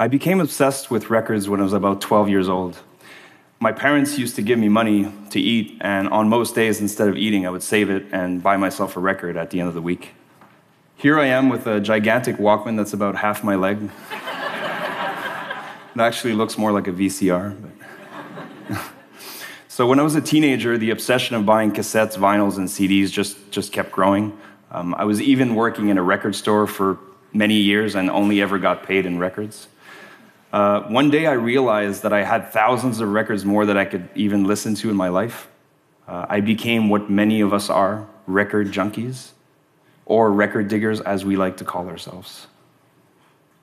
I became obsessed with records when I was about 12 years old. My parents used to give me money to eat, and on most days, instead of eating, I would save it and buy myself a record at the end of the week. Here I am with a gigantic Walkman that's about half my leg. it actually looks more like a VCR. so, when I was a teenager, the obsession of buying cassettes, vinyls, and CDs just, just kept growing. Um, I was even working in a record store for many years and only ever got paid in records. Uh, one day I realized that I had thousands of records more that I could even listen to in my life. Uh, I became what many of us are record junkies, or record diggers as we like to call ourselves.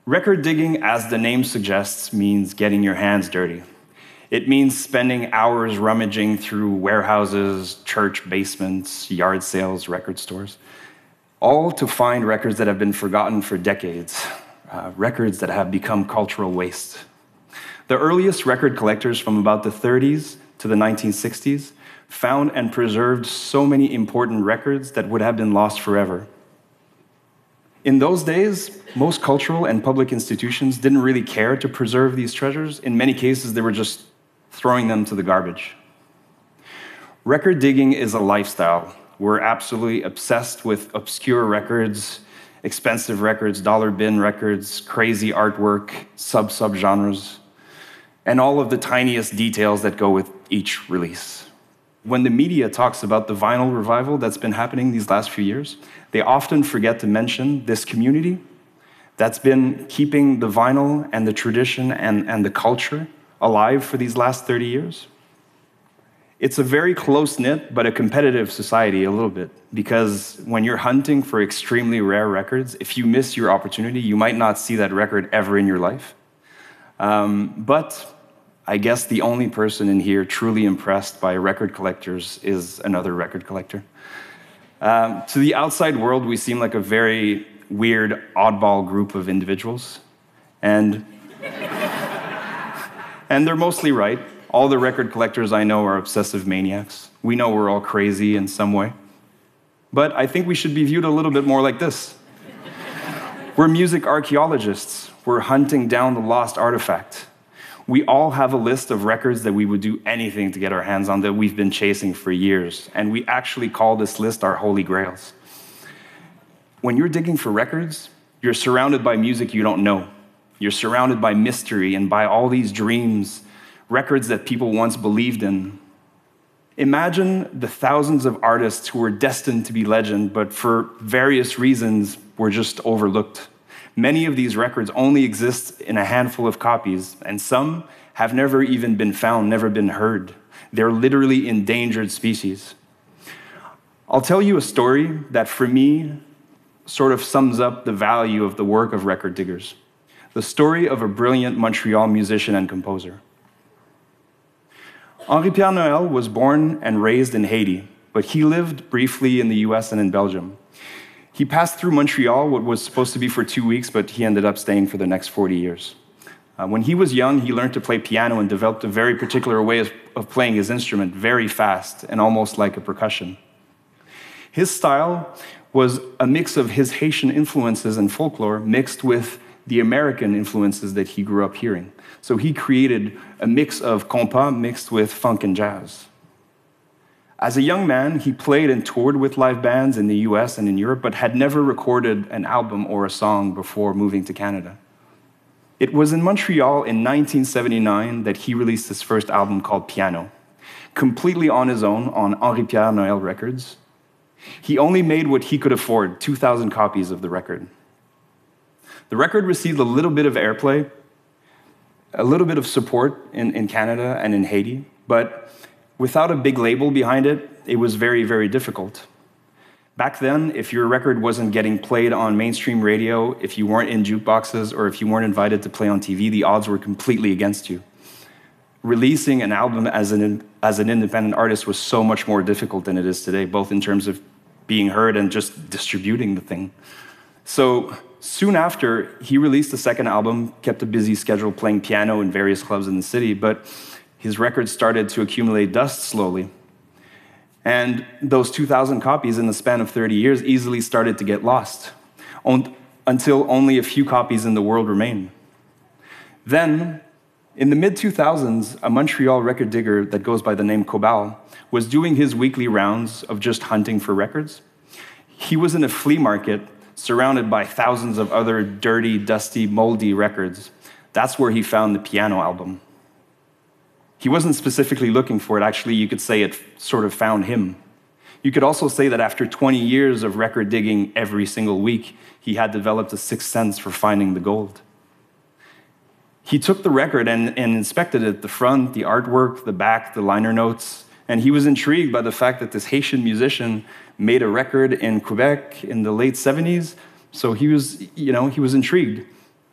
Record digging, as the name suggests, means getting your hands dirty. It means spending hours rummaging through warehouses, church basements, yard sales, record stores, all to find records that have been forgotten for decades, uh, records that have become cultural waste. The earliest record collectors from about the 30s to the 1960s found and preserved so many important records that would have been lost forever. In those days, most cultural and public institutions didn't really care to preserve these treasures. In many cases, they were just throwing them to the garbage. Record digging is a lifestyle. We're absolutely obsessed with obscure records, expensive records, dollar bin records, crazy artwork, sub sub genres, and all of the tiniest details that go with each release. When the media talks about the vinyl revival that's been happening these last few years, they often forget to mention this community that's been keeping the vinyl and the tradition and, and the culture alive for these last 30 years. It's a very close knit, but a competitive society a little bit. Because when you're hunting for extremely rare records, if you miss your opportunity, you might not see that record ever in your life. Um, but I guess the only person in here truly impressed by record collectors is another record collector. Um, to the outside world, we seem like a very weird, oddball group of individuals. And, and they're mostly right. All the record collectors I know are obsessive maniacs. We know we're all crazy in some way. But I think we should be viewed a little bit more like this. we're music archaeologists. We're hunting down the lost artifact. We all have a list of records that we would do anything to get our hands on that we've been chasing for years. And we actually call this list our holy grails. When you're digging for records, you're surrounded by music you don't know. You're surrounded by mystery and by all these dreams records that people once believed in. Imagine the thousands of artists who were destined to be legend, but for various reasons were just overlooked. Many of these records only exist in a handful of copies, and some have never even been found, never been heard. They're literally endangered species. I'll tell you a story that, for me, sort of sums up the value of the work of record diggers the story of a brilliant Montreal musician and composer. Henri Pierre Noël was born and raised in Haiti, but he lived briefly in the US and in Belgium. He passed through Montreal, what was supposed to be for two weeks, but he ended up staying for the next 40 years. Uh, when he was young, he learned to play piano and developed a very particular way of, of playing his instrument, very fast and almost like a percussion. His style was a mix of his Haitian influences and folklore mixed with the American influences that he grew up hearing. So he created a mix of compas mixed with funk and jazz. As a young man, he played and toured with live bands in the US and in Europe, but had never recorded an album or a song before moving to Canada. It was in Montreal in 1979 that he released his first album called Piano, completely on his own on Henri Pierre Noël Records. He only made what he could afford 2,000 copies of the record. The record received a little bit of airplay, a little bit of support in, in Canada and in Haiti, but without a big label behind it, it was very, very difficult. Back then, if your record wasn't getting played on mainstream radio, if you weren't in jukeboxes, or if you weren't invited to play on TV, the odds were completely against you. Releasing an album as an, as an independent artist was so much more difficult than it is today, both in terms of being heard and just distributing the thing. So, soon after, he released a second album, kept a busy schedule playing piano in various clubs in the city, but his records started to accumulate dust slowly. And those 2,000 copies in the span of 30 years easily started to get lost until only a few copies in the world remain. Then, in the mid 2000s, a Montreal record digger that goes by the name Cobal was doing his weekly rounds of just hunting for records. He was in a flea market surrounded by thousands of other dirty, dusty, moldy records. That's where he found the piano album. He wasn't specifically looking for it, actually, you could say it sort of found him. You could also say that after 20 years of record digging every single week, he had developed a sixth sense for finding the gold. He took the record and, and inspected it the front, the artwork, the back, the liner notes, and he was intrigued by the fact that this Haitian musician made a record in Quebec in the late 70s. So he was, you know, he was intrigued.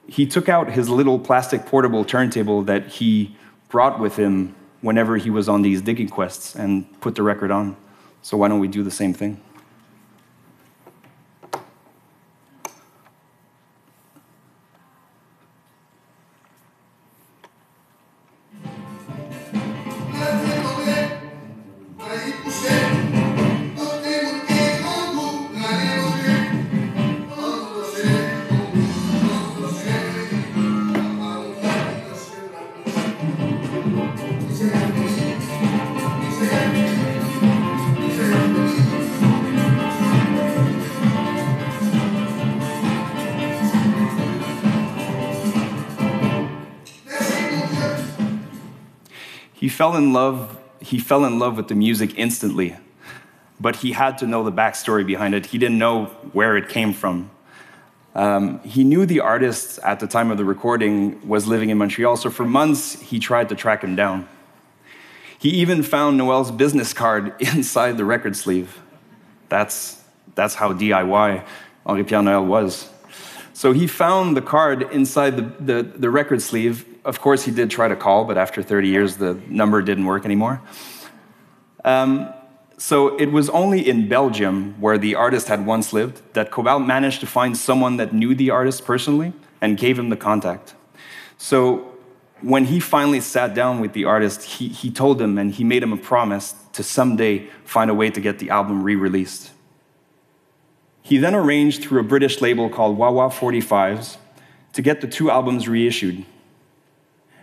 He took out his little plastic portable turntable that he brought with him whenever he was on these digging quests and put the record on. So why don't we do the same thing? Fell in love, he fell in love with the music instantly, but he had to know the backstory behind it. He didn't know where it came from. Um, he knew the artist at the time of the recording was living in Montreal, so for months he tried to track him down. He even found Noel's business card inside the record sleeve. That's, that's how DIY Henri Pierre Noel was. So he found the card inside the, the, the, record sleeve. Of course, he did try to call, but after 30 years, the number didn't work anymore. Um, so it was only in Belgium, where the artist had once lived, that Cobal managed to find someone that knew the artist personally and gave him the contact. So when he finally sat down with the artist, he, he told him and he made him a promise to someday find a way to get the album re released. He then arranged through a British label called Wah 45s to get the two albums reissued.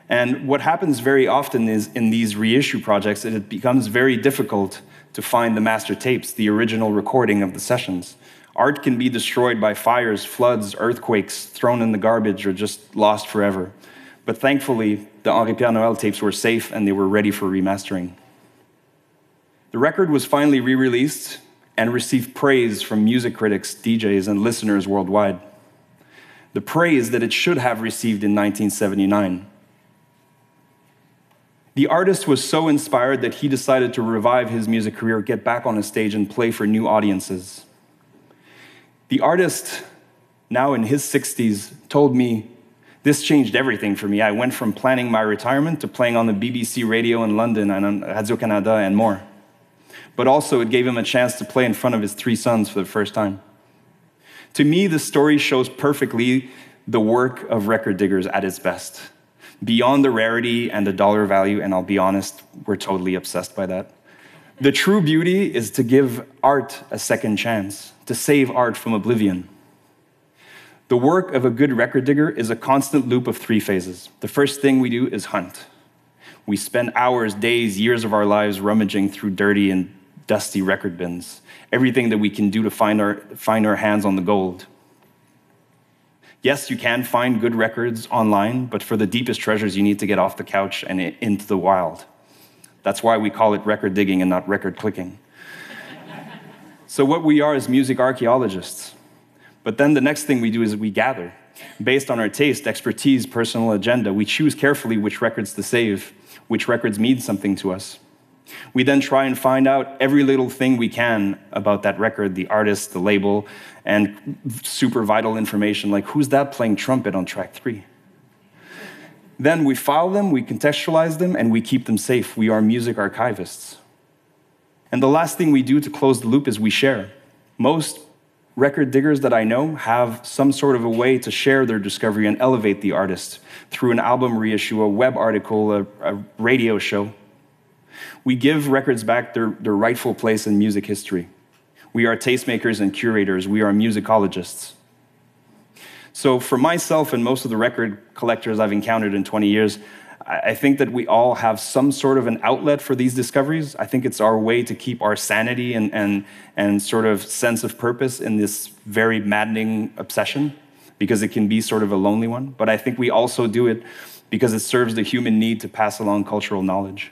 And what happens very often is in these reissue projects, it becomes very difficult to find the master tapes, the original recording of the sessions. Art can be destroyed by fires, floods, earthquakes, thrown in the garbage, or just lost forever. But thankfully, the Henri Pierre Noel tapes were safe and they were ready for remastering. The record was finally re released and received praise from music critics, DJs, and listeners worldwide. The praise that it should have received in 1979. The artist was so inspired that he decided to revive his music career, get back on a stage, and play for new audiences. The artist, now in his 60s, told me, This changed everything for me. I went from planning my retirement to playing on the BBC radio in London and on Radio Canada and more but also it gave him a chance to play in front of his three sons for the first time. To me, the story shows perfectly the work of record diggers at its best. Beyond the rarity and the dollar value, and I'll be honest, we're totally obsessed by that. The true beauty is to give art a second chance, to save art from oblivion. The work of a good record digger is a constant loop of three phases. The first thing we do is hunt. We spend hours, days, years of our lives rummaging through dirty and dusty record bins, everything that we can do to find our, find our hands on the gold. Yes, you can find good records online, but for the deepest treasures, you need to get off the couch and into the wild. That's why we call it record digging and not record clicking. so, what we are is music archaeologists. But then the next thing we do is we gather. Based on our taste, expertise, personal agenda, we choose carefully which records to save, which records mean something to us. We then try and find out every little thing we can about that record, the artist, the label, and super vital information like who's that playing trumpet on track three? Then we file them, we contextualize them, and we keep them safe. We are music archivists. And the last thing we do to close the loop is we share. Most record diggers that I know have some sort of a way to share their discovery and elevate the artist through an album reissue, a web article, a, a radio show. We give records back their, their rightful place in music history. We are tastemakers and curators. We are musicologists. So, for myself and most of the record collectors I've encountered in 20 years, I think that we all have some sort of an outlet for these discoveries. I think it's our way to keep our sanity and, and, and sort of sense of purpose in this very maddening obsession, because it can be sort of a lonely one. But I think we also do it because it serves the human need to pass along cultural knowledge.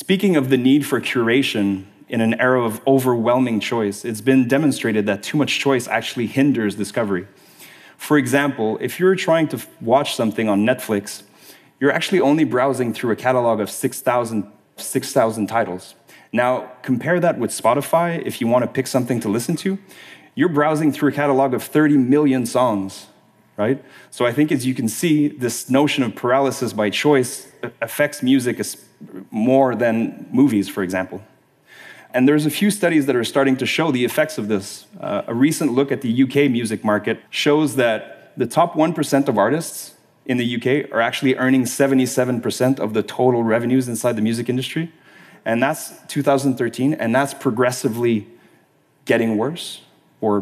Speaking of the need for curation in an era of overwhelming choice, it's been demonstrated that too much choice actually hinders discovery. For example, if you're trying to watch something on Netflix, you're actually only browsing through a catalog of 6,000 6, titles. Now, compare that with Spotify if you want to pick something to listen to. You're browsing through a catalog of 30 million songs, right? So I think as you can see, this notion of paralysis by choice affects music more than movies, for example. And there's a few studies that are starting to show the effects of this. Uh, a recent look at the UK music market shows that the top 1% of artists in the UK are actually earning 77% of the total revenues inside the music industry. And that's 2013, and that's progressively getting worse or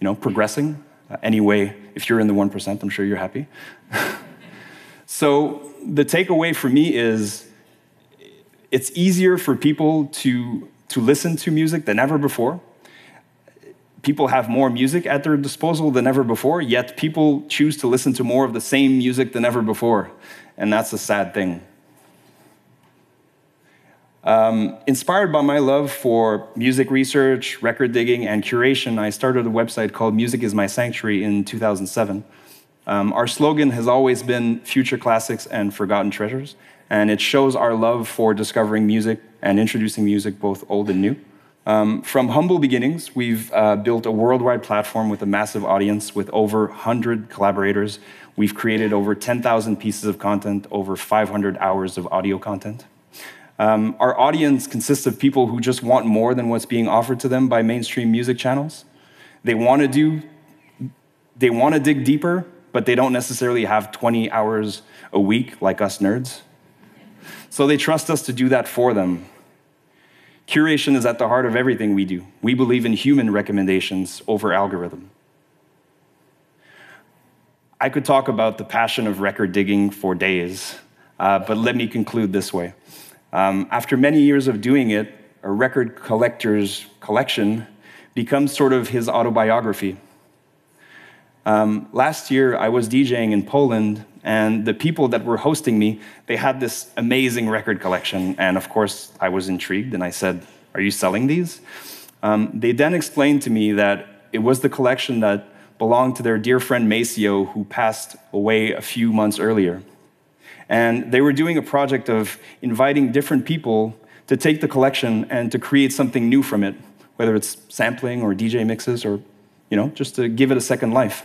you know, progressing. Uh, anyway, if you're in the 1%, I'm sure you're happy. so the takeaway for me is it's easier for people to to listen to music than ever before. People have more music at their disposal than ever before, yet people choose to listen to more of the same music than ever before. And that's a sad thing. Um, inspired by my love for music research, record digging, and curation, I started a website called Music is My Sanctuary in 2007. Um, our slogan has always been Future Classics and Forgotten Treasures and it shows our love for discovering music and introducing music, both old and new. Um, from humble beginnings, we've uh, built a worldwide platform with a massive audience with over 100 collaborators. We've created over 10,000 pieces of content, over 500 hours of audio content. Um, our audience consists of people who just want more than what's being offered to them by mainstream music channels. They want to do, they want to dig deeper, but they don't necessarily have 20 hours a week like us nerds. So they trust us to do that for them. Curation is at the heart of everything we do. We believe in human recommendations over algorithm. I could talk about the passion of record digging for days, uh, but let me conclude this way. Um, after many years of doing it, a record collector's collection becomes sort of his autobiography. Um, last year, I was DJing in Poland and the people that were hosting me, they had this amazing record collection. And of course, I was intrigued and I said, Are you selling these? Um, they then explained to me that it was the collection that belonged to their dear friend Maceo, who passed away a few months earlier. And they were doing a project of inviting different people to take the collection and to create something new from it, whether it's sampling or DJ mixes or, you know, just to give it a second life.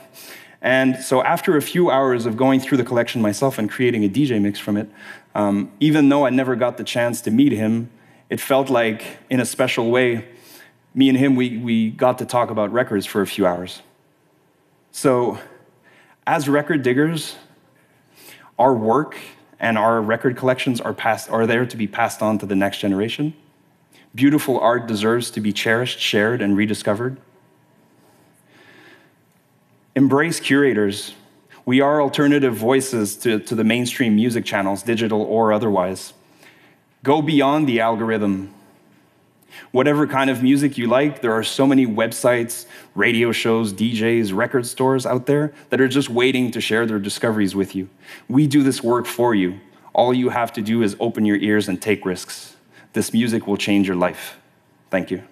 And so, after a few hours of going through the collection myself and creating a DJ mix from it, um, even though I never got the chance to meet him, it felt like, in a special way, me and him, we, we got to talk about records for a few hours. So, as record diggers, our work and our record collections are, passed, are there to be passed on to the next generation. Beautiful art deserves to be cherished, shared, and rediscovered. Embrace curators. We are alternative voices to, to the mainstream music channels, digital or otherwise. Go beyond the algorithm. Whatever kind of music you like, there are so many websites, radio shows, DJs, record stores out there that are just waiting to share their discoveries with you. We do this work for you. All you have to do is open your ears and take risks. This music will change your life. Thank you.